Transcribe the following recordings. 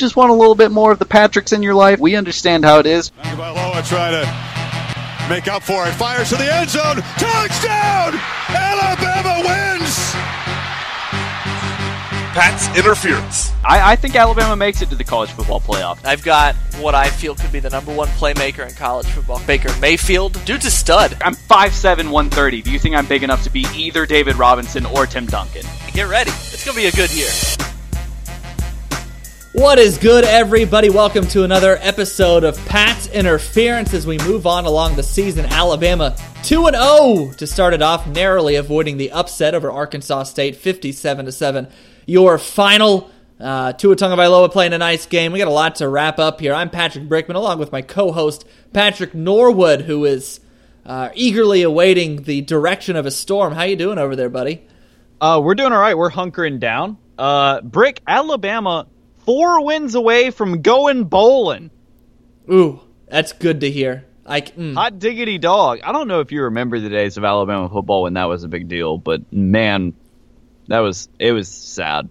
just want a little bit more of the Patricks in your life, we understand how it is. Tagovailoa trying to make up for it. Fires to the end zone. Touchdown! Alabama wins! Pat's interference. I, I, think Alabama makes it to the college football playoff. I've got what I feel could be the number one playmaker in college football. Baker Mayfield, dude's a stud. I'm 5'7", 130. Do you think I'm big enough to be either David Robinson or Tim Duncan? Get ready. It's going to be a good year. What is good, everybody? Welcome to another episode of Pat's Interference as we move on along the season. Alabama 2 0 to start it off, narrowly avoiding the upset over Arkansas State 57 7 your final. Uh, Tua Tagovailoa playing a nice game. We got a lot to wrap up here. I'm Patrick Brickman, along with my co-host Patrick Norwood, who is uh, eagerly awaiting the direction of a storm. How you doing over there, buddy? Uh, we're doing all right. We're hunkering down. Uh, Brick, Alabama, four wins away from going bowling. Ooh, that's good to hear. I, mm. Hot diggity dog. I don't know if you remember the days of Alabama football when that was a big deal, but man, that was it was sad.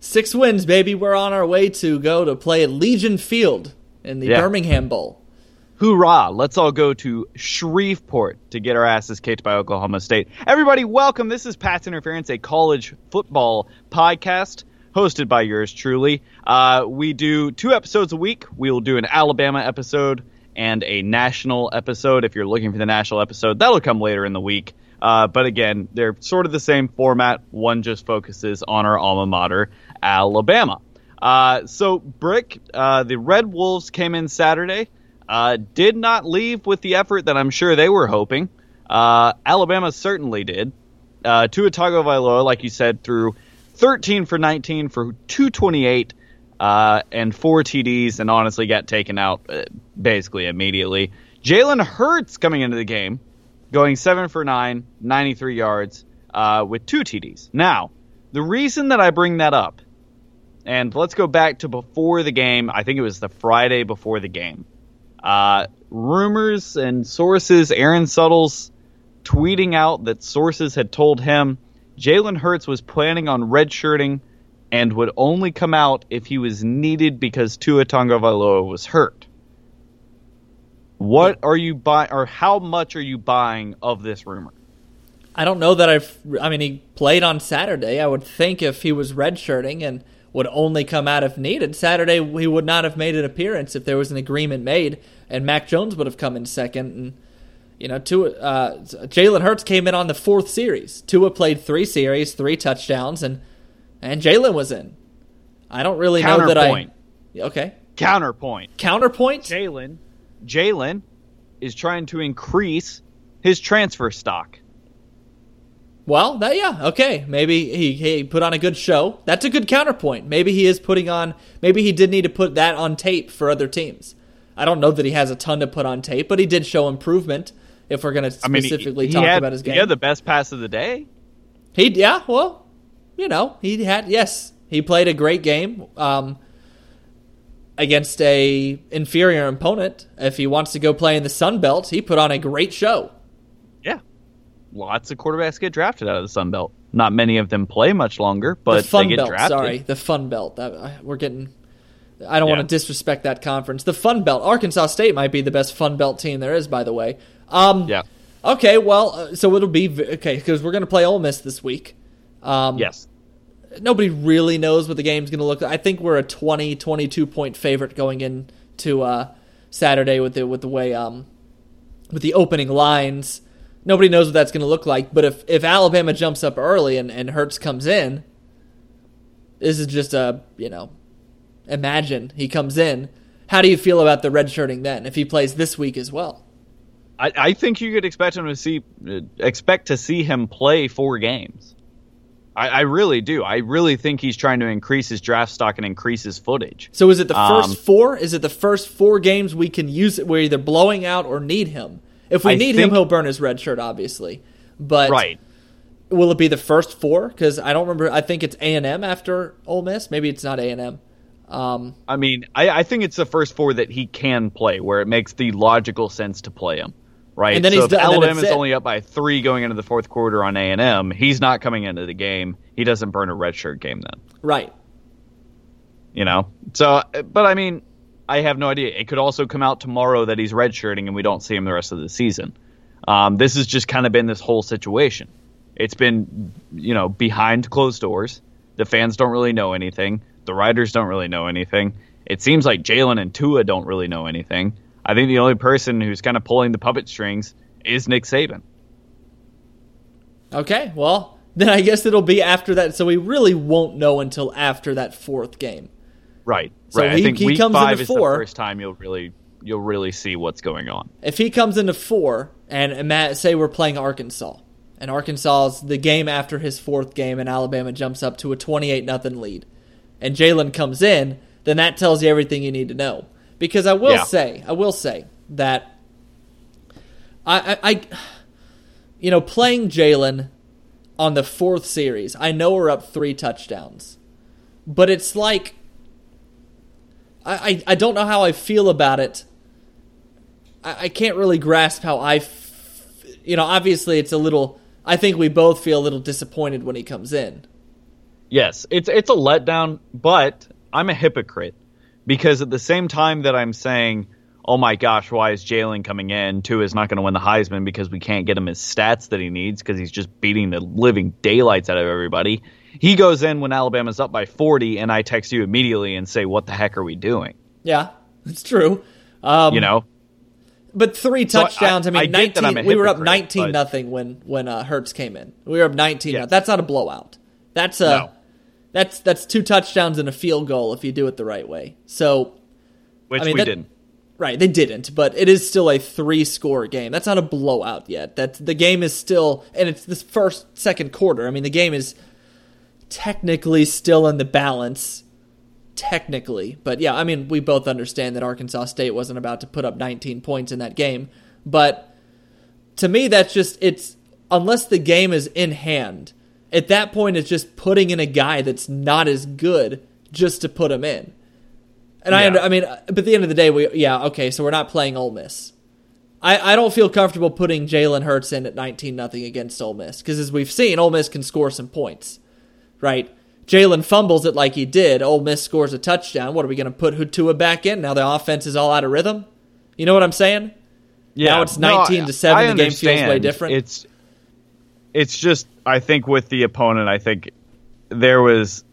Six wins, baby. We're on our way to go to play at Legion Field in the yeah. Birmingham Bowl. Hoorah! Let's all go to Shreveport to get our asses kicked by Oklahoma State. Everybody, welcome. This is Pat's Interference, a college football podcast hosted by yours truly. Uh, we do two episodes a week. We will do an Alabama episode and a national episode. If you're looking for the national episode, that'll come later in the week. Uh, but again, they're sort of the same format. One just focuses on our alma mater, Alabama. Uh, so, Brick, uh, the Red Wolves came in Saturday. Uh, did not leave with the effort that I'm sure they were hoping. Uh, Alabama certainly did. Uh, Tua Tagovailoa, like you said, threw 13 for 19 for 228 uh, and four TDs, and honestly got taken out basically immediately. Jalen Hurts coming into the game going seven for nine, 93 yards, uh, with two TDs. Now, the reason that I bring that up, and let's go back to before the game. I think it was the Friday before the game. Uh, rumors and sources, Aaron Suttles tweeting out that sources had told him Jalen Hurts was planning on redshirting and would only come out if he was needed because Tua Tagovailoa was hurt. What are you buying, or how much are you buying of this rumor? I don't know that I've. I mean, he played on Saturday. I would think if he was redshirting and would only come out if needed, Saturday he would not have made an appearance if there was an agreement made, and Mac Jones would have come in second. And you know, Tua, uh, Jalen Hurts came in on the fourth series. Tua played three series, three touchdowns, and and Jalen was in. I don't really know that I. Okay. Counterpoint. Counterpoint. Jalen Jalen is trying to increase his transfer stock. Well, that, yeah, okay. Maybe he, he put on a good show. That's a good counterpoint. Maybe he is putting on. Maybe he did need to put that on tape for other teams. I don't know that he has a ton to put on tape, but he did show improvement. If we're going to specifically I mean, he, he talk had, about his game, he had the best pass of the day. He yeah, well, you know, he had yes, he played a great game. Um, against a inferior opponent. If he wants to go play in the Sun Belt, he put on a great show. Yeah, lots of quarterbacks get drafted out of the Sun Belt. Not many of them play much longer, but the Fun they get Belt, drafted. Sorry, the Fun Belt. That, we're getting. I don't yeah. want to disrespect that conference. The Fun Belt. Arkansas State might be the best Fun Belt team there is, by the way. Um, yeah. Okay, well, uh, so it'll be okay because we're going to play Ole Miss this week. Um, yes nobody really knows what the game's going to look like. I think we're a 20, 22 point favorite going into uh, Saturday with the with the way um with the opening lines. Nobody knows what that's going to look like. But if if Alabama jumps up early and and Hurts comes in, this is just a you know, imagine he comes in. How do you feel about the red shirting then if he plays this week as well? I, I think you could expect him to see expect to see him play four games. I, I, really do. I really think he's trying to increase his draft stock and increase his footage. So is it the first um, four? Is it the first four games we can use it? We're either blowing out or need him. If we I need think, him, he'll burn his red shirt, obviously. But right. will it be the first four? Because I don't remember. I think it's A and M after Ole Miss. Maybe it's not A and M. Um, I mean, I, I think it's the first four that he can play, where it makes the logical sense to play him right? And then so he's if Alabama's only up by three going into the fourth quarter on A and M, he's not coming into the game. He doesn't burn a redshirt game then. Right. You know, so but I mean, I have no idea. It could also come out tomorrow that he's redshirting and we don't see him the rest of the season. Um, this has just kind of been this whole situation. It's been, you know, behind closed doors. The fans don't really know anything. The writers don't really know anything. It seems like Jalen and Tua don't really know anything. I think the only person who's kind of pulling the puppet strings is Nick Saban. Okay, well, then I guess it'll be after that. So we really won't know until after that fourth game. Right. So right. he- I think he week comes five into is four. the first time you'll really you'll really see what's going on. If he comes into four, and, and Matt, say we're playing Arkansas, and Arkansas's the game after his fourth game, and Alabama jumps up to a twenty-eight nothing lead, and Jalen comes in, then that tells you everything you need to know. Because I will Yeah. say, I will say that I, I, I you know, playing Jalen on the fourth series, I know we're up three touchdowns, but it's like I, I, I don't know how I feel about it. I, I can't really grasp how I, f- you know, obviously it's a little. I think we both feel a little disappointed when he comes in. Yes, it's it's a letdown, but I'm a hypocrite because at the same time that I'm saying, "Oh my gosh, why is Jalen coming in? Tua is not going to win the Heisman because we can't get him his stats that he needs because he's just beating the living daylights out of everybody." He goes in when Alabama's up by 40, and I text you immediately and say, "What the heck are we doing?" Yeah, it's true. Um, You know, but three So I- touchdowns. I, mean, I nineteen. I'm we were up nineteen but- nothing when when uh, Hurts came in. We were up nineteen. Yes. That's not a blowout. That's a No. That's that's two touchdowns and a field goal if you do it the right way. So which I mean, we that- didn't. Right, they didn't, but it is still a three-score game. That's not a blowout yet. That the game is still, and it's this first, second quarter. I mean, the game is technically still in the balance, technically. But yeah, I mean, we both understand that Arkansas State wasn't about to put up 19 points in that game. But to me, that's just it's unless the game is in hand. At that point, it's just putting in a guy that's not as good just to put him in. And I, under, I mean, uh, but at the end of the day, we yeah okay, so we're not playing Ole Miss. I, I don't feel comfortable putting Jalen Hurts in at nineteen nothing against Ole Miss because as we've seen, Ole Miss can score some points, right? Jalen fumbles it like he did. Ole Miss scores a touchdown. What are we going to put Tua back in now? The offense is all out of rhythm. You know what I'm saying? Yeah, Now it's 19 to seven, I the game feels way different. It's it's just I think with the opponent, I think there was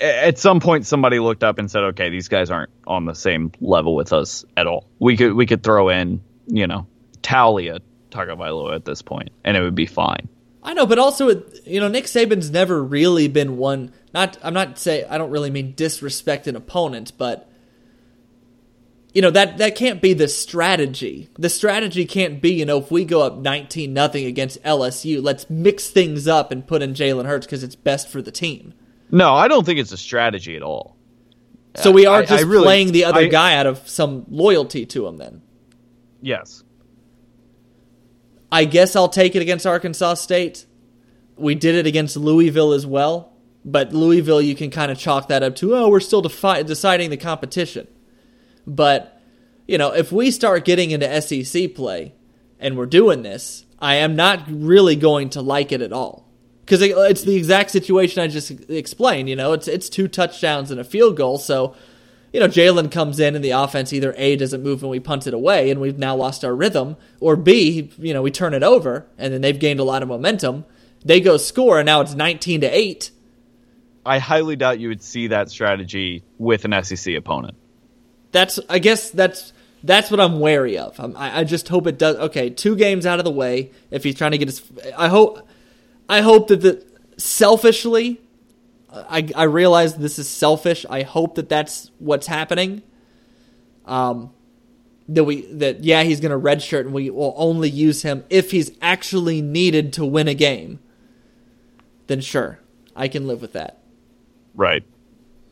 at some point somebody looked up and said, "Okay, these guys aren't on the same level with us at all. We could we could throw in, you know, Taulia Tagovailoa at this point, and it would be fine." I know, but also, you know, Nick Saban's never really been one. Not, I'm not say I don't really mean disrespect an opponent, but you know that that can't be the strategy. The strategy can't be, you know, if we go up 19 nothing against LSU, let's mix things up and put in Jalen Hurts because it's best for the team. No, I don't think it's a strategy at all. So we uh, are I- I just really- playing the other I- guy out of some loyalty to him. Then Yes. I guess I'll take it against Arkansas State. We did it against Louisville as well, but Louisville you can kind of chalk that up to oh we're still defi- deciding the competition. But you know if we start getting into SEC play and we're doing this, I am not really going to like it at all because it's the exact situation I just explained. You know it's it's two touchdowns and a field goal, so you know, Jalen comes in and the offense either A doesn't move and we punt it away and we've now lost our rhythm, or B, you know, we turn it over and then they've gained a lot of momentum. They go score and now it's 19 to 8. I highly doubt you would see that strategy with an SEC opponent. That's I guess that's that's what I'm wary of. I'm, I, I just hope it does. Okay, two games out of the way. If he's trying to get his, I hope, I hope that the selfishly, I I realize this is selfish. I hope that that's what's happening. Um, that we that yeah he's gonna redshirt and we will only use him if he's actually needed to win a game. Then sure, I can live with that. Right.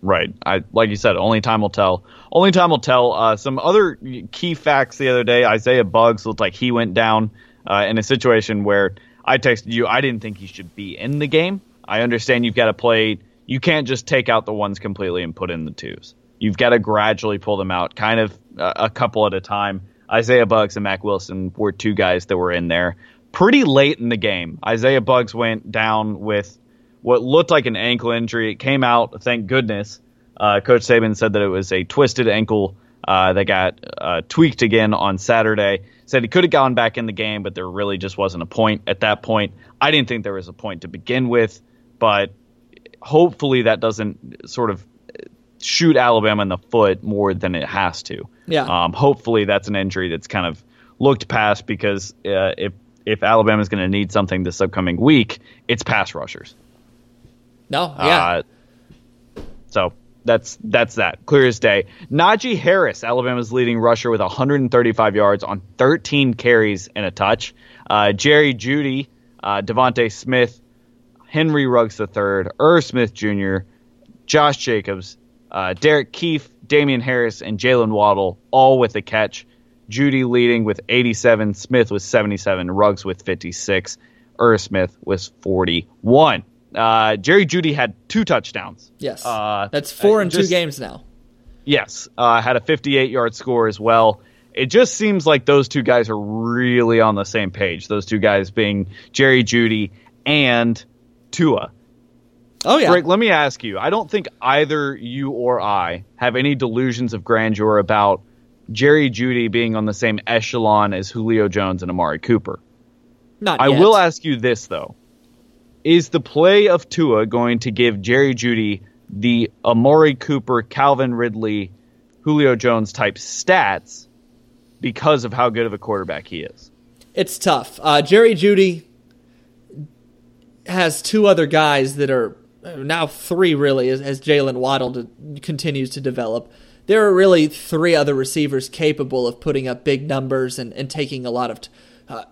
Right. I like you said, only time will tell. Only time will tell. Uh, some other key facts the other day. Isaiah Buggs looked like he went down uh, in a situation where I texted you. I didn't think he should be in the game. I understand you've got to play. You can't just take out the ones completely and put in the twos. You've got to gradually pull them out, kind of uh, a couple at a time. Isaiah Buggs and Mack Wilson were two guys that were in there pretty late in the game. Isaiah Buggs went down with what looked like an ankle injury. It came out, thank goodness. Uh, Coach Saban said that it was a twisted ankle uh, that got uh, tweaked again on Saturday. Said he could have gone back in the game, but there really just wasn't a point at that point. I didn't think there was a point to begin with, but hopefully that doesn't sort of shoot Alabama in the foot more than it has to. Yeah. Um, hopefully that's an injury that's kind of looked past because uh, if if Alabama is going to need something this upcoming week, it's pass rushers. No, yeah. Uh, so that's that's that clear as day. Najee Harris, Alabama's leading rusher with 135 yards on 13 carries and a touch. Uh, Jerry Jeudy, uh, DeVonta Smith, Henry Ruggs III, Irv Smith Jr., Josh Jacobs, uh, Derek Kief, Damien Harris, and Jaylen Waddle all with a catch. Jeudy leading with 87, Smith with 77, Ruggs with 56, Irv Smith was 41. Uh, Jerry Jeudy had two touchdowns. yes. Uh, That's four in two games now. Yes, uh, had a 58 yard score as well. It just seems like those two guys are really on the same page. Those two guys being Jerry Jeudy and Tua. Oh yeah. Rick, let me ask you. I don't think either you or I have any delusions of grandeur about Jerry Jeudy being on the same echelon as Julio Jones and Amari Cooper. Not I yet. will ask you this though: Is the play of Tua going to give Jerry Jeudy the Amari Cooper, Calvin Ridley, Julio Jones type stats because of how good of a quarterback he is? It's tough. Uh, Jerry Jeudy has two other guys that are uh, now three really as, as Jaylen Waddle continues to develop. There are really three other receivers capable of putting up big numbers and, and taking a lot of. T- uh,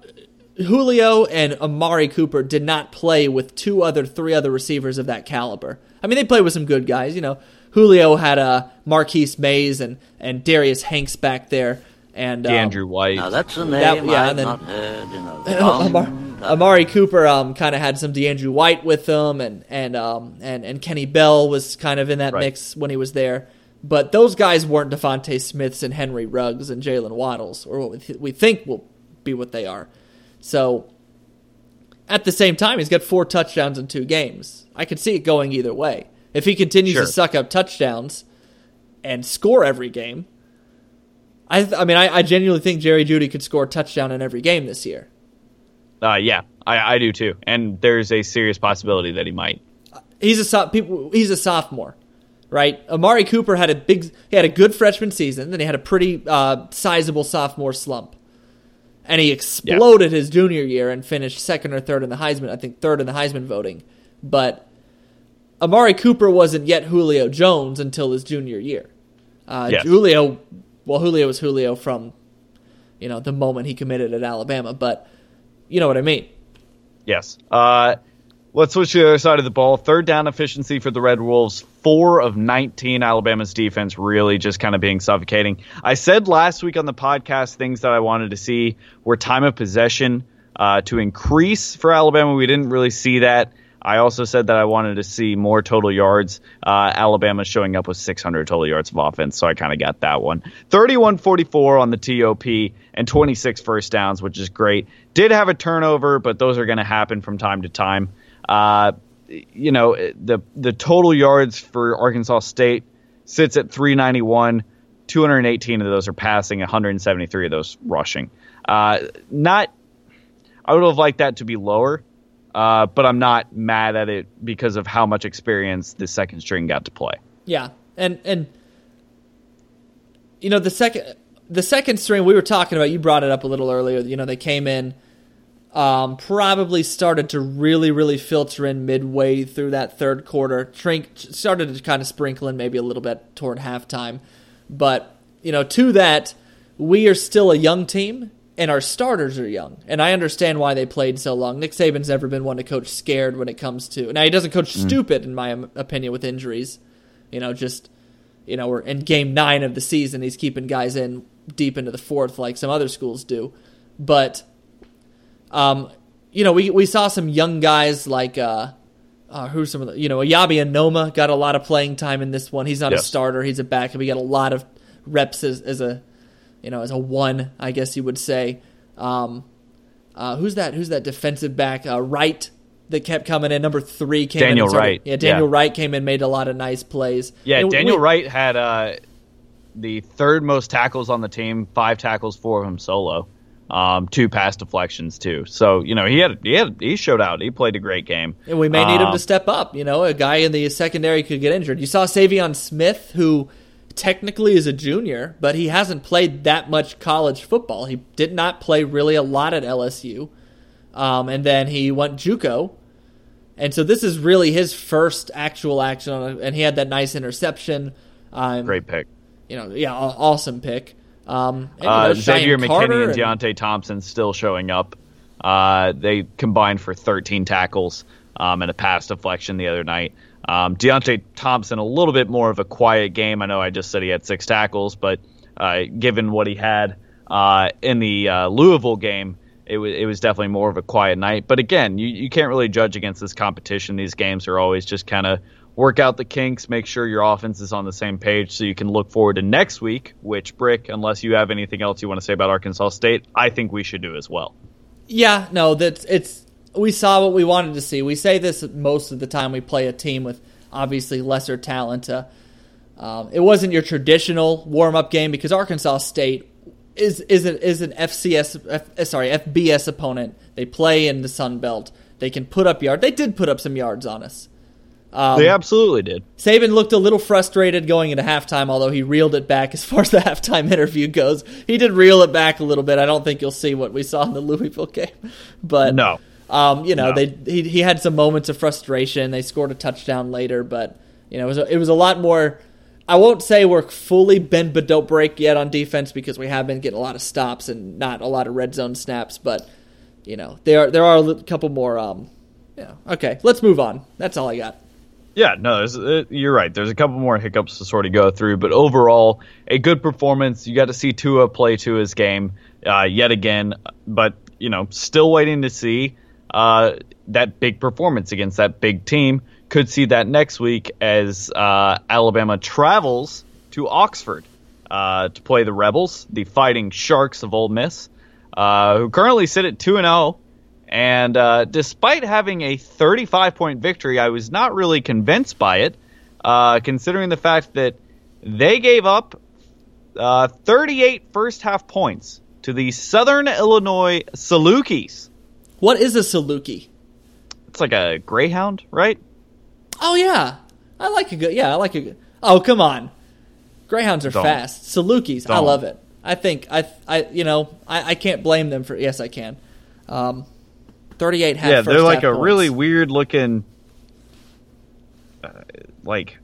Julio and Amari Cooper did not play with two other, three other receivers of that caliber. I mean, they played with some good guys. You know, Julio had uh, Marquis Maze and, and Darius Hanks back there, and um, Andrew White. Now that's a name That- yeah, I've and then- not heard in a long Amar- Amari Cooper um, kind of had some DeAndrew White with him, and and um, and and Kenny Bell was kind of in that Right. mix when he was there. But those guys weren't DeVonta Smiths and Henry Ruggs and Jaylen Waddles, or what we, th- we think will be what they are. So, at the same time, he's got four touchdowns in two games. I could see it going either way. If he continues Sure. to suck up touchdowns and score every game, I, th- I mean, I, I genuinely think Jerry Jeudy could score a touchdown in every game this year. Uh, yeah, I, I do too. And there's a serious possibility that he might. he's a so- people he's a sophomore, right? Amari Cooper had a big he had a good freshman season, then he had a pretty uh, sizable sophomore slump, and he exploded his junior year and finished second or third in the Heisman. I think third in the Heisman voting, but Amari Cooper wasn't yet Julio Jones until his junior year. Uh, Yes. Julio, well, Julio was Julio from you know the moment he committed at Alabama, but you know what I mean. Yes. Uh, let's switch to the other side of the ball. Third down efficiency for the Red Wolves. Four of 19. Alabama's defense really just kind of being suffocating. I said last week on the podcast things that I wanted to see were time of possession uh, to increase for Alabama. We didn't really see that. I also said that I wanted to see more total yards. Uh, Alabama showing up with 600 total yards of offense, so I kind of got that one. 31 44 on the TOP and 26 first downs, which is great. Did have a turnover, but those are going to happen from time to time. Uh, you know, the the total yards for Arkansas State sits at 391. 218 of those are passing, 173 of those rushing. Uh, not, I would have liked that to be lower, uh, but I'm not mad at it because of how much experience the second string got to play. Yeah, and and you know the second the second string we were talking about. You brought it up a little earlier. You know they came in, um, probably started to really really filter in midway through that third quarter. Trink started to kind of sprinkle in maybe a little bit toward halftime, but you know to that we are still a young team. And our starters are young, and I understand why they played so long. Nick Saban's never been one to coach scared when it comes to. Now he doesn't coach stupid, in my opinion, with injuries. You know, just you know, we're in game nine of the season. He's keeping guys in deep into the fourth, like some other schools do. But, um, you know, we we saw some young guys like uh, uh who's some of the you know, Eyabi Anoma got a lot of playing time in this one. He's not a starter. He's a backup. He got a lot of reps as, as a you know as a one, I guess you would say. Um, uh, who's that? Who's that defensive back? Uh, Wright that kept coming in. Number three came Daniel in. started- Wright. Yeah, Daniel Yeah. Wright came in, made a lot of nice plays. Yeah, And Daniel we- Wright had uh, the third most tackles on the team, five tackles, four of them solo, um, two pass deflections too. So you know he had he had he showed out. He played a great game. And we may need him Um, to step up. You know, a guy in the secondary could get injured. You saw Saivion Smith, who technically is a junior, but he hasn't played that much college football. He did not play really a lot at LSU. Um, and then he went JUCO. And so this is really his first actual action, on, and he had that nice interception. Um, Great pick. You know, yeah, awesome pick. Um, and, Uh, know, Xavier Carter McKinney and and- Deionte Thompson still showing up. Uh, they combined for 13 tackles um, and a pass deflection the other night. Um, Deionte Thompson, a little bit more of a quiet game. I know I just said he had six tackles, but uh, given what he had uh, in the uh, Louisville game, it was it was definitely more of a quiet night. But again, you, you can't really judge against this competition. These games are always just kind of work out the kinks, make sure your offense is on the same page, so you can look forward to next week. Which Brick, unless you have anything else you want to say about Arkansas State, I think we should do as well. Yeah, no, that's it's we saw what we wanted to see. We say this most of the time we play a team with obviously lesser talent. Uh, um, it wasn't your traditional warm up game because Arkansas State is is an, is an FCS F, uh, sorry FBS opponent. They play in the Sun Belt. They can put up yard. They did put up some yards on us. Um, they absolutely did. Saban looked a little frustrated going into halftime, although he reeled it back as far as the halftime interview goes. He did reel it back a little bit. I don't think you'll see what we saw in the Louisville game, but No. um, you know No. they he, he had some moments of frustration. They scored a touchdown later, but you know it was a, it was a lot more. I won't say we're fully bend but don't break yet on defense because we have been getting a lot of stops and not a lot of red zone snaps, but you know there are there are a couple more. Um, yeah, okay, let's move on. That's all I got. Yeah, no, you're right. There's a couple more hiccups to sort of go through, but overall, a good performance. You got to see Tua play to his game uh, yet again, but you know, still waiting to see uh, that big performance against that big team. Could see that next week as uh, Alabama travels to Oxford uh, to play the Rebels, the Fighting Sharks of Ole Miss, uh, who currently sit at two and zero. And uh, despite having a 35 point victory, I was not really convinced by it, uh, considering the fact that they gave up uh, 38 first half points to the Southern Illinois Salukis. What is a Saluki? It's like a Greyhound, right? Oh yeah, I like a good. Yeah, I like a good. Oh come on, Greyhounds are Don't. fast. Salukis, I Don't. love it. I think I, I, you know, I, I can't blame them for. Yes, I can. Um, Thirty-eight half. yeah, they're like a points. really weird looking. Uh, like,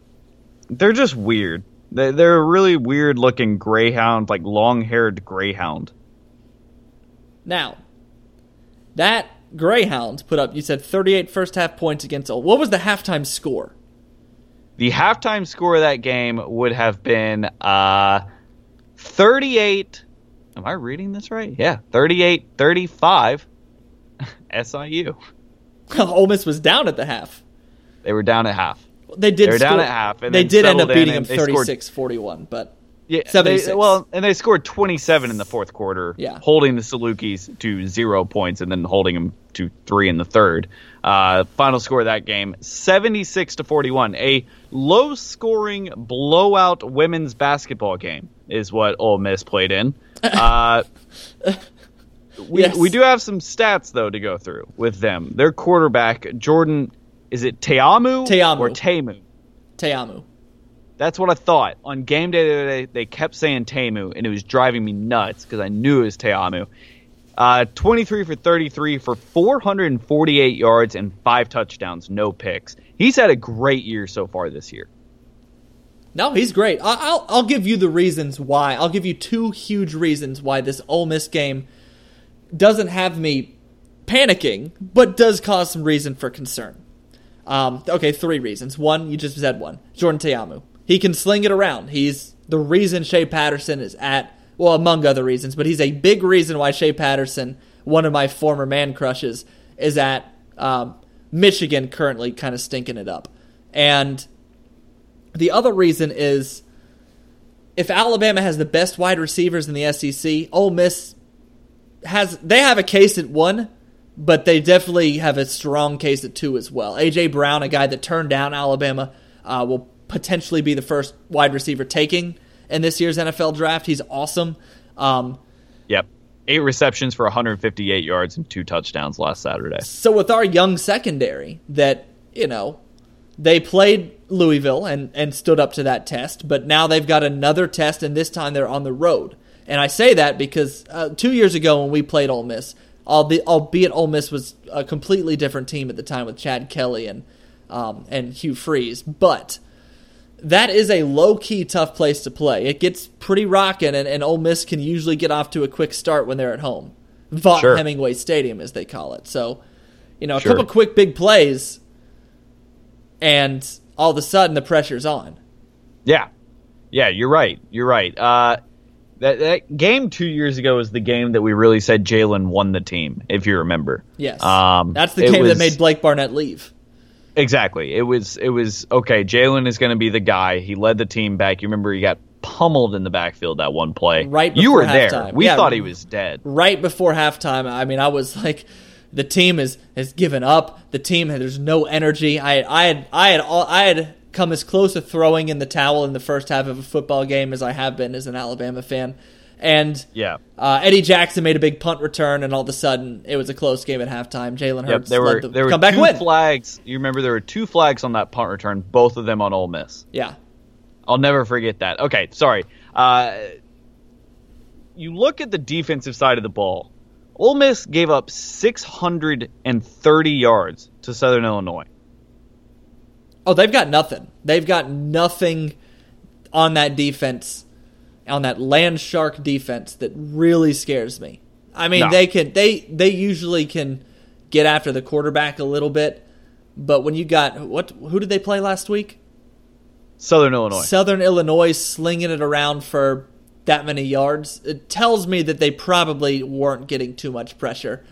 they're just weird. They- They're a really weird looking Greyhound, like long haired Greyhound. Now, that greyhound put up. You said 38 first half points against. What was the halftime score? The halftime score of that game would have been uh, 38. Am I reading this right? Yeah, 38 35 SIU. Ole Miss was down at the half. They were down at half. They did. They were down at half, and they did end up beating them and 36-41, but Yeah, 76. They, well, and they scored 27 in the fourth quarter, Yeah. holding the Salukis to zero points and then holding them to three in the third. Uh, final score of that game 76 to 41. A low scoring blowout women's basketball game is what Ole Miss played in. Uh, we, Yes. we do have some stats, though, to go through with them. Their quarterback, Jordan, is it Teamu? Teamu. Or Tamu? Teamu. That's what I thought. On game day the other day, they kept saying Temu, and it was driving me nuts because I knew it was Teamu. Uh, 23 for 33 for 448 yards and five touchdowns, no picks. He's had a great year so far this year. No, he's great. I- I'll I'll give you the reasons why. I'll give you two huge reasons why this Ole Miss game doesn't have me panicking, but does cause some reason for concern. Um, okay, three reasons. One, you just said one. Jordan Ta'amu. He can sling it around. He's the reason Shea Patterson is at, well, among other reasons, but he's a big reason why Shea Patterson, one of my former man crushes, is at um, Michigan currently kind of stinking it up. And the other reason is if Alabama has the best wide receivers in the SEC, Ole Miss has they have a case at one, but they definitely have a strong case at two as well. AJ Brown, a guy that turned down Alabama, uh, will potentially be the first wide receiver taking in this year's NFL draft. He's awesome. Um, Yep. Eight receptions for 158 yards and two touchdowns last Saturday. so with our young secondary, that you know, they played Louisville and and stood up to that test, but now they've got another test, and this time they're on the road. And I say that because uh, two years ago when we played Ole Miss, albeit, Ole Miss was a completely different team at the time with Chad Kelly and um, and Hugh Freeze, but that is a low key tough place to play. It gets pretty rocking, and, and Ole Miss can usually get off to a quick start when they're at home. Vaught Sure. Hemingway Stadium, as they call it. So, you know, a Sure. couple quick big plays, and all of a sudden the pressure's on. Yeah, yeah, you're right. You're right. Uh, that that game two years ago was the game that we really said Jalen won the team, if you remember. Yes, Um, that's the game that made Blake Barnett leave. Exactly. It was it was okay. Jalen is going to be the guy. He led the team back. You remember he got pummeled in the backfield that one play. Right You were there. We Yeah. thought he was dead. right before halftime. I mean, I was like, the team is has given up. The team there's no energy. I I had I had all, I had come as close to throwing in the towel in the first half of a football game as I have been as an Alabama fan. And Yeah. uh, Eddie Jackson made a big punt return, and all of a sudden it was a close game at halftime. Jalen Yep. Hurts There were led the there were two win. flags. You remember there were two flags on that punt return, both of them on Ole Miss. yeah, I'll never forget that. Okay, sorry. Uh, you look at the defensive side of the ball. Ole Miss gave up 630 yards to Southern Illinois. Oh, they've got nothing. They've got nothing on that defense, on that land shark defense that really scares me. I mean, No. they can they they usually can get after the quarterback a little bit, but when you got what who did they play last week? Southern Illinois. Southern Illinois slinging it around for that many yards. It tells me that they probably weren't getting too much pressure.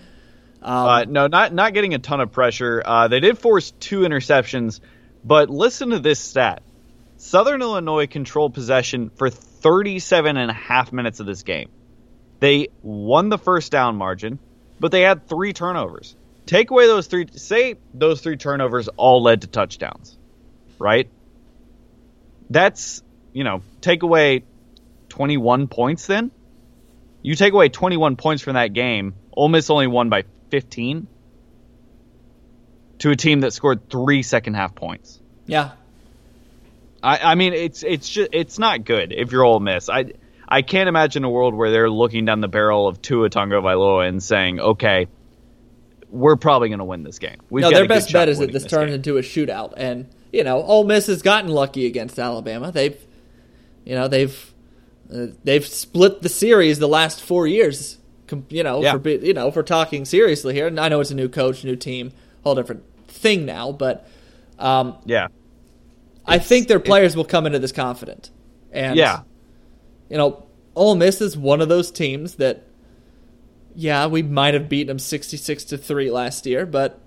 Um, Uh, no, not not getting a ton of pressure. Uh, they did force two interceptions, but listen to this stat: Southern Illinois controlled possession for 37 and a half minutes of this game. They won the first down margin, but they had three turnovers. Take away those three. Say those three turnovers all led to touchdowns, right? That's you know take away 21 points. Then you take away 21 points from that game. Ole Miss only won by 15 to a team that scored three second half points. yeah, I, I mean, it's it's just it's not good if you're Ole Miss. I I can't imagine a world where they're looking down the barrel of Tua Tagovailoa and saying, "Okay, we're probably going to win this game." We've no, got their best bet is that winning this turns game." into a shootout, and you know, Ole Miss has gotten lucky against Alabama. They've, you know, they've uh, they've split the series the last four years. You know, Yeah. for you know, if we're talking seriously here, and I know it's a new coach, new team, whole different thing now, but um, Yeah, I think their players will come into this confident, and yeah, you know, Ole Miss is one of those teams that, yeah, we might have beaten them sixty-six to three last year, but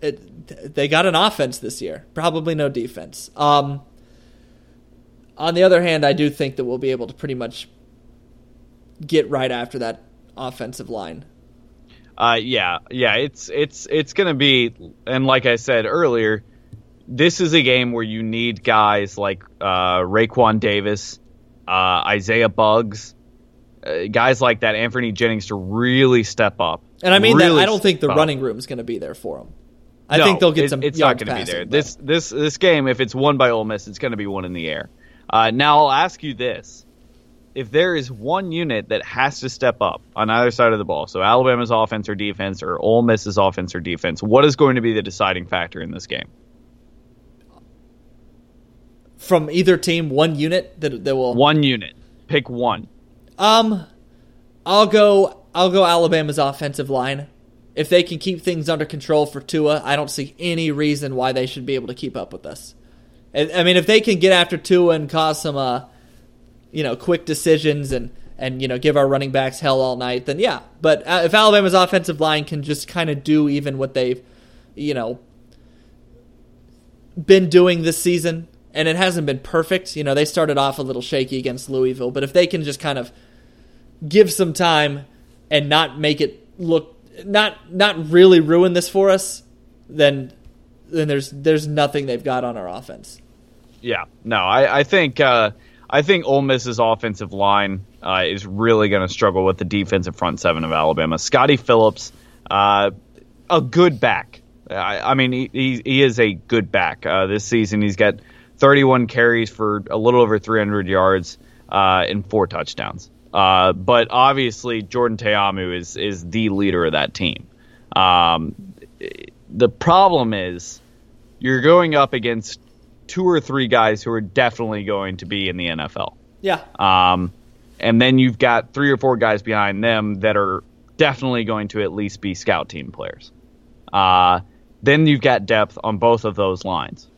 it they got an offense this year, probably no defense. Um, on the other hand, I do think that we'll be able to pretty much get right after that offensive line. Uh, yeah, yeah. It's it's it's going to be, and like I said earlier, this is a game where you need guys like uh, Raekwon Davis, uh, Isaiah Buggs, uh, guys like that, Anfernee Jennings to really step up. And I mean Really that I don't think the up. running room is going to be there for them. I No, think they'll get it- some. It's not going to be there. but- This this this game, if it's won by Ole Miss, it's going to be one in the air. Uh, now I'll ask you this: If there is one unit that has to step up on either side of the ball, so Alabama's offense or defense, or Ole Miss's offense or defense, what is going to be the deciding factor in this game? from either team, one unit that that will One unit. Pick one. Um, I'll go. I'll go Alabama's offensive line. If they can keep things under control for Tua, I don't see any reason why they should be able to keep up with us. I I mean, if they can get after Tua and cause some, uh, you know, quick decisions and and you know give our running backs hell all night, then yeah. But uh, if Alabama's offensive line can just kind of do even what they've, you know, been doing this season, and it hasn't been perfect. You know, they started off a little shaky against Louisville, but if they can just kind of give some time and not make it look not not really ruin this for us, then then there's there's nothing they've got on our offense. Yeah, no, I, I think uh, I think Ole Miss's offensive line uh, is really going to struggle with the defensive front seven of Alabama. Scottie Phillips, uh, a good back. I, I mean, he, he, he is a good back. Uh, this season, he's got 31 carries for a little over 300 yards uh, and four touchdowns. Uh, but obviously, Jordan Ta'amu is is the leader of that team. Um, the problem is you're going up against Tua or three guys who are definitely going to be in the NFL. Yeah. Um, and then you've got three or four guys behind them that are definitely going to at least be scout team players. Uh, then you've got depth on both of those lines.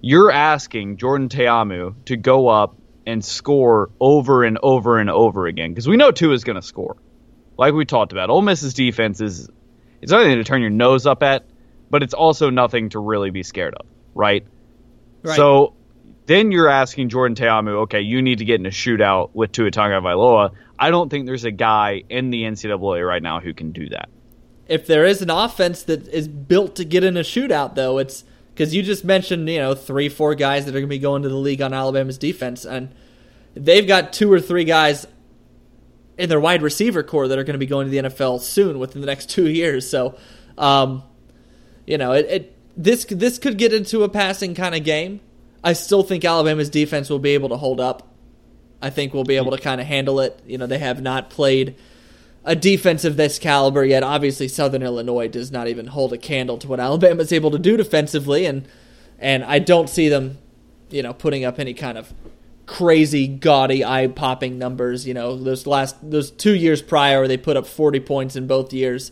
You're asking Jordan Ta'amu to go up and score over and over and over again because we know two is going to score. Like we talked about, Ole Miss's defense is it's nothing to turn your nose up at, but it's also nothing to really be scared of, right? Right. So then you're asking Jordan Ta'amu, okay, you need to get in a shootout with Tua Tagovailoa. I don't think there's a guy in the NCAA right now who can do that. If there is an offense that is built to get in a shootout, though, it's because you just mentioned you know three, four guys that are going to be going to the league on Alabama's defense, and they've got two or three guys in their wide receiver core that are going to be going to the NFL soon within the next two years. So, um, you know, it, it this this could get into a passing kind of game. I still think Alabama's defense will be able to hold up. I think we'll be able to kind of handle it. You know, they have not played a defense of this caliber yet. Obviously, Southern Illinois does not even hold a candle to what Alabama's able to do defensively, and and I don't see them, you know, putting up any kind of crazy, gaudy, eye-popping numbers. You know, those last those two years prior, they put up forty points in both years.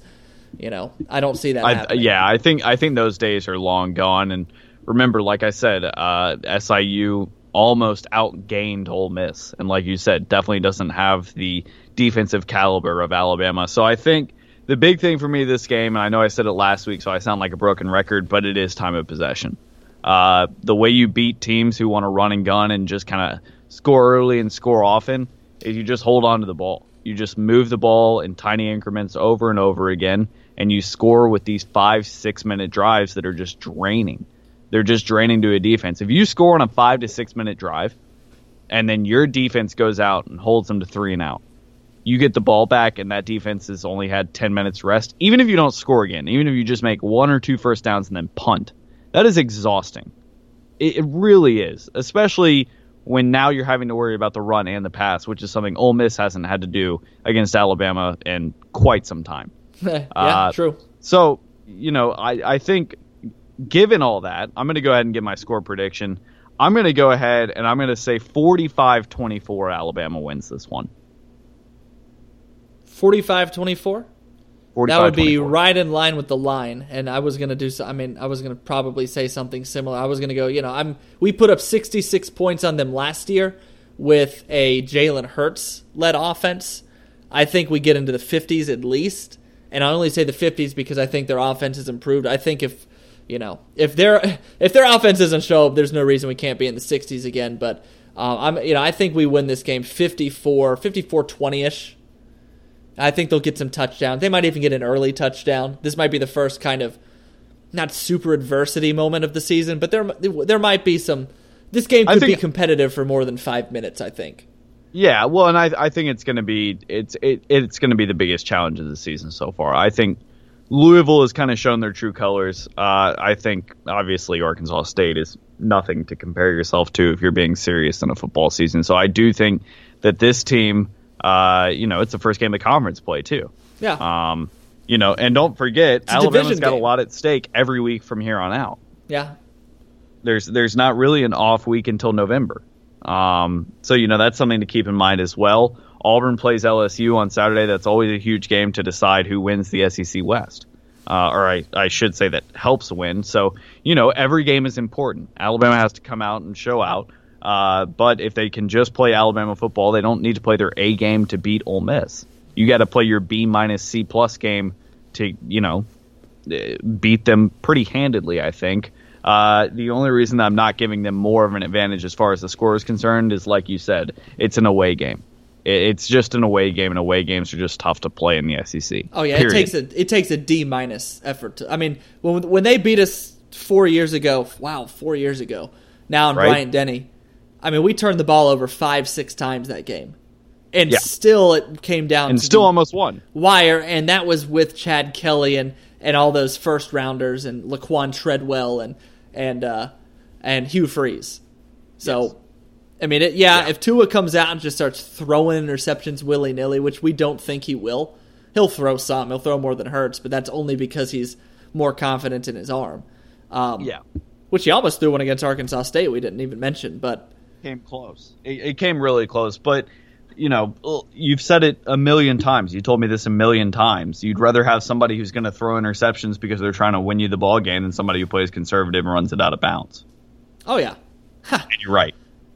You know, I don't see that. I, yeah, I think I think those days are long gone. And remember, like I said, uh, SIU almost outgained Ole Miss, and like you said, definitely doesn't have the defensive caliber of Alabama. So I think the big thing for me this game, and I know I said it last week, so I sound like a broken record, but it is time of possession. Uh, the way you beat teams who want to run and gun and just kind of score early and score often is you just hold on to the ball. You just move the ball in tiny increments over and over again, and you score with these five, six minute drives that are just draining. They're just draining to a defense. If you score on a five to six minute drive, and then your defense goes out and holds them to three and out, you get the ball back, and that defense has only had 10 minutes rest. Even if you don't score again, even if you just make one or two first downs and then punt, that is exhausting. It, it really is, especially when now you're having to worry about the run and the pass, which is something Ole Miss hasn't had to do against Alabama in quite some time. yeah, Uh, true. So, you know, I, I think given all that, I'm going to go ahead and give my score prediction. I'm going to go ahead and I'm going to say 45 24 Alabama wins this one. 45-24? 45 That would be right in line with the line, and I was gonna do. So, I mean, I was gonna probably say something similar. I was gonna go. You know, I'm. We put up 66 points on them last year with a Jalen Hurts led offense. I think we get into the 50s at least, and I only say the 50s because I think their offense has improved. I think if you know if their if their offense doesn't show up, there's no reason we can't be in the 60s again. But uh, I'm you know I think we win this game 54 54 20 ish. I think they'll get some touchdowns. They might even get an early touchdown. This might be the first kind of not super adversity moment of the season, but there there might be some. This game could be competitive for more than five minutes. I think. Yeah, well, and I I think it's going to be it's it, it's going to be the biggest challenge of the season so far. I think Louisville has kind of shown their true colors. Uh, I think obviously Arkansas State is nothing to compare yourself to if you're being serious in a football season. So I do think that this team, uh, you know, it's the first game of conference play too. Yeah. Um, you know, and don't forget Alabama's got a lot at stake every week from here on out yeah. there's there's not really an off week until November. Um, so you know that's something to keep in mind as well. Auburn plays LSU on Saturday. That's always a huge game to decide who wins the SEC West. Uh, or I, I should say that helps win. So you know every game is important. Alabama has to come out and show out. Uh, but if they can just play Alabama football, they don't need to play their A game to beat Ole Miss. You got to play your B minus C plus game to you know uh, beat them pretty handedly, I think. Uh, the only reason that I'm not giving them more of an advantage as far as the score is concerned is, like you said, it's an away game. it's just an away game, and away games are just tough to play in the SEC. Oh yeah, Period. it takes a it takes a D minus effort. To, I mean, when when they beat us four years ago, wow, four years ago. Now in Right. Bryant Denny, I mean, we turned the ball over five six times that game, and Yeah. still it came down and to still almost won. wire, and that was with Chad Kelly and and all those first rounders and Laquon Treadwell and and uh, and Hugh Freeze. So. I mean, it, yeah, Yeah. if Tua comes out and just starts throwing interceptions willy nilly, which we don't think he will, he'll throw some. He'll throw more than Hurts, but that's only because he's more confident in his arm. Um, Yeah, Which he almost threw one against Arkansas State. We didn't even mention, but came close. It, it came really close, but you know, you've said it a million times. You told me this a million times. You'd rather have somebody who's going to throw interceptions because they're trying to win you the ball game than somebody who plays conservative and runs it out of bounds. oh yeah, And you're right.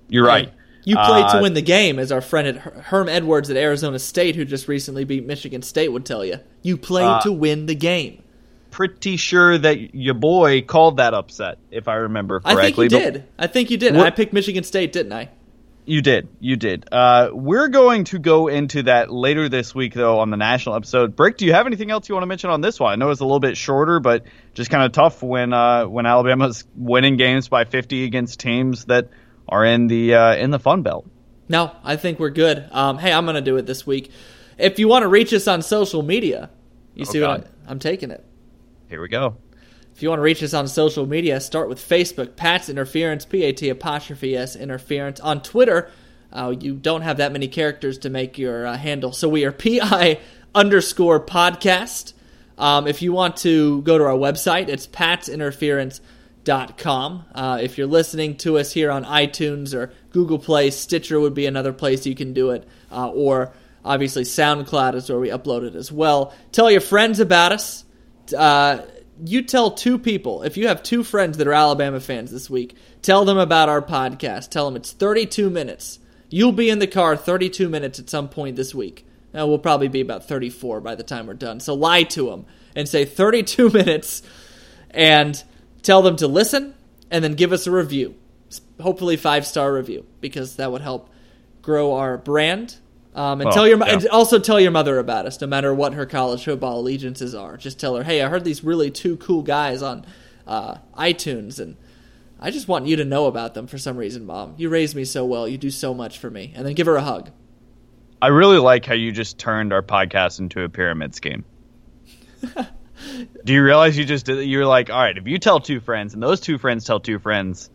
You're right. Hey, You play Uh, to win the game, as our friend at Herm Edwards at Arizona State, who just recently beat Michigan State, would tell you. You play Uh, to win the game. Pretty sure that your boy called that upset, if I remember correctly. I think you did. I think you did. What- I picked Michigan State, didn't I? You did. You did. Uh, we're going to go into that later this week, though, on the national episode. Brick, do you have anything else you want to mention on this one? I know it's a little bit shorter, but just kind of tough when uh, when Alabama's winning games by 50 against teams that are in the uh, in the Sun Belt. No, I think we're good. Um, hey, I'm going to do it this week. If you want to reach us on social media, you see what I'm, I'm taking it. Here we go. If you want to reach us on social media, start with Facebook, Pat's Interference, P A T apostrophe S Interference. On Twitter, uh, you don't have that many characters to make your uh, handle, so we are PI underscore podcast. Um, if you want to go to our website, it's patsinterference.com. Uh, if you're listening to us here on iTunes or Google Play, Stitcher would be another place you can do it, uh, or obviously SoundCloud is where we upload it as well. Tell your friends about us uh, you tell two people if you have two friends that are Alabama fans this week, tell them about our podcast. Tell them it's 32 minutes. You'll be in the car 32 minutes at some point this week. Now we'll probably be about 34 by the time we're done. So lie to them and say 32 minutes, and tell them to listen and then give us a review. Hopefully five star review because that would help grow our brand. Um, and tell your yeah. and also tell your mother about us, no matter what her college football allegiances are. Just tell her, hey, I heard these really two cool guys on uh, iTunes, and I just want you to know about them for some reason, Mom. You raised me so well. You do so much for me. And then give her a hug. I really like how you just turned our podcast into a pyramid scheme. Do you realize you just did? You're like, all right, if you tell two friends and those two friends tell two friends,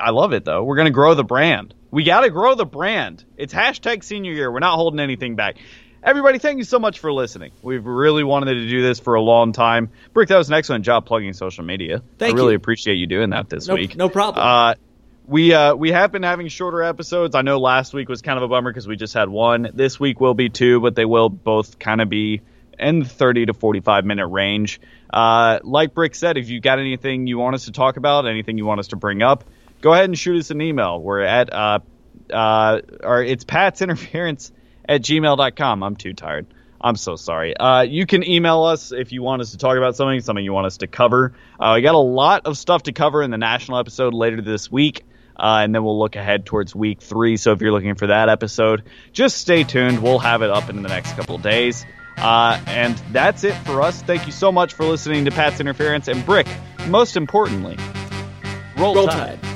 I love it though. We're gonna grow the brand. We gotta grow the brand. It's hashtag senior year. We're not holding anything back. Everybody, thank you so much for listening. We've really wanted to do this for a long time. Brick, that was an excellent job plugging social media. Thank I really you. appreciate you doing that this No, week. no problem. Uh, we uh, we have been having shorter episodes. I know last week was kind of a bummer because we just had one. This week will be two, but they will both kind of be in the 30 to 45 minute range. Uh, like Brick said, if you got anything you want us to talk about, anything you want us to bring up, go ahead and shoot us an email. We're at uh, uh, or it's Pat's interference at gmail.com. I'm too tired. I'm so sorry. Uh, you can email us if you want us to talk about something, something you want us to cover. Uh, we got a lot of stuff to cover in the national episode later this week. Uh, and then we'll look ahead towards week three. So if you're looking for that episode, just stay tuned. We'll have it up in the next couple of days. Uh, and that's it for us. Thank you so much for listening to Pat's Interference and Brick. Most importantly, roll, Roll Tide. Tide.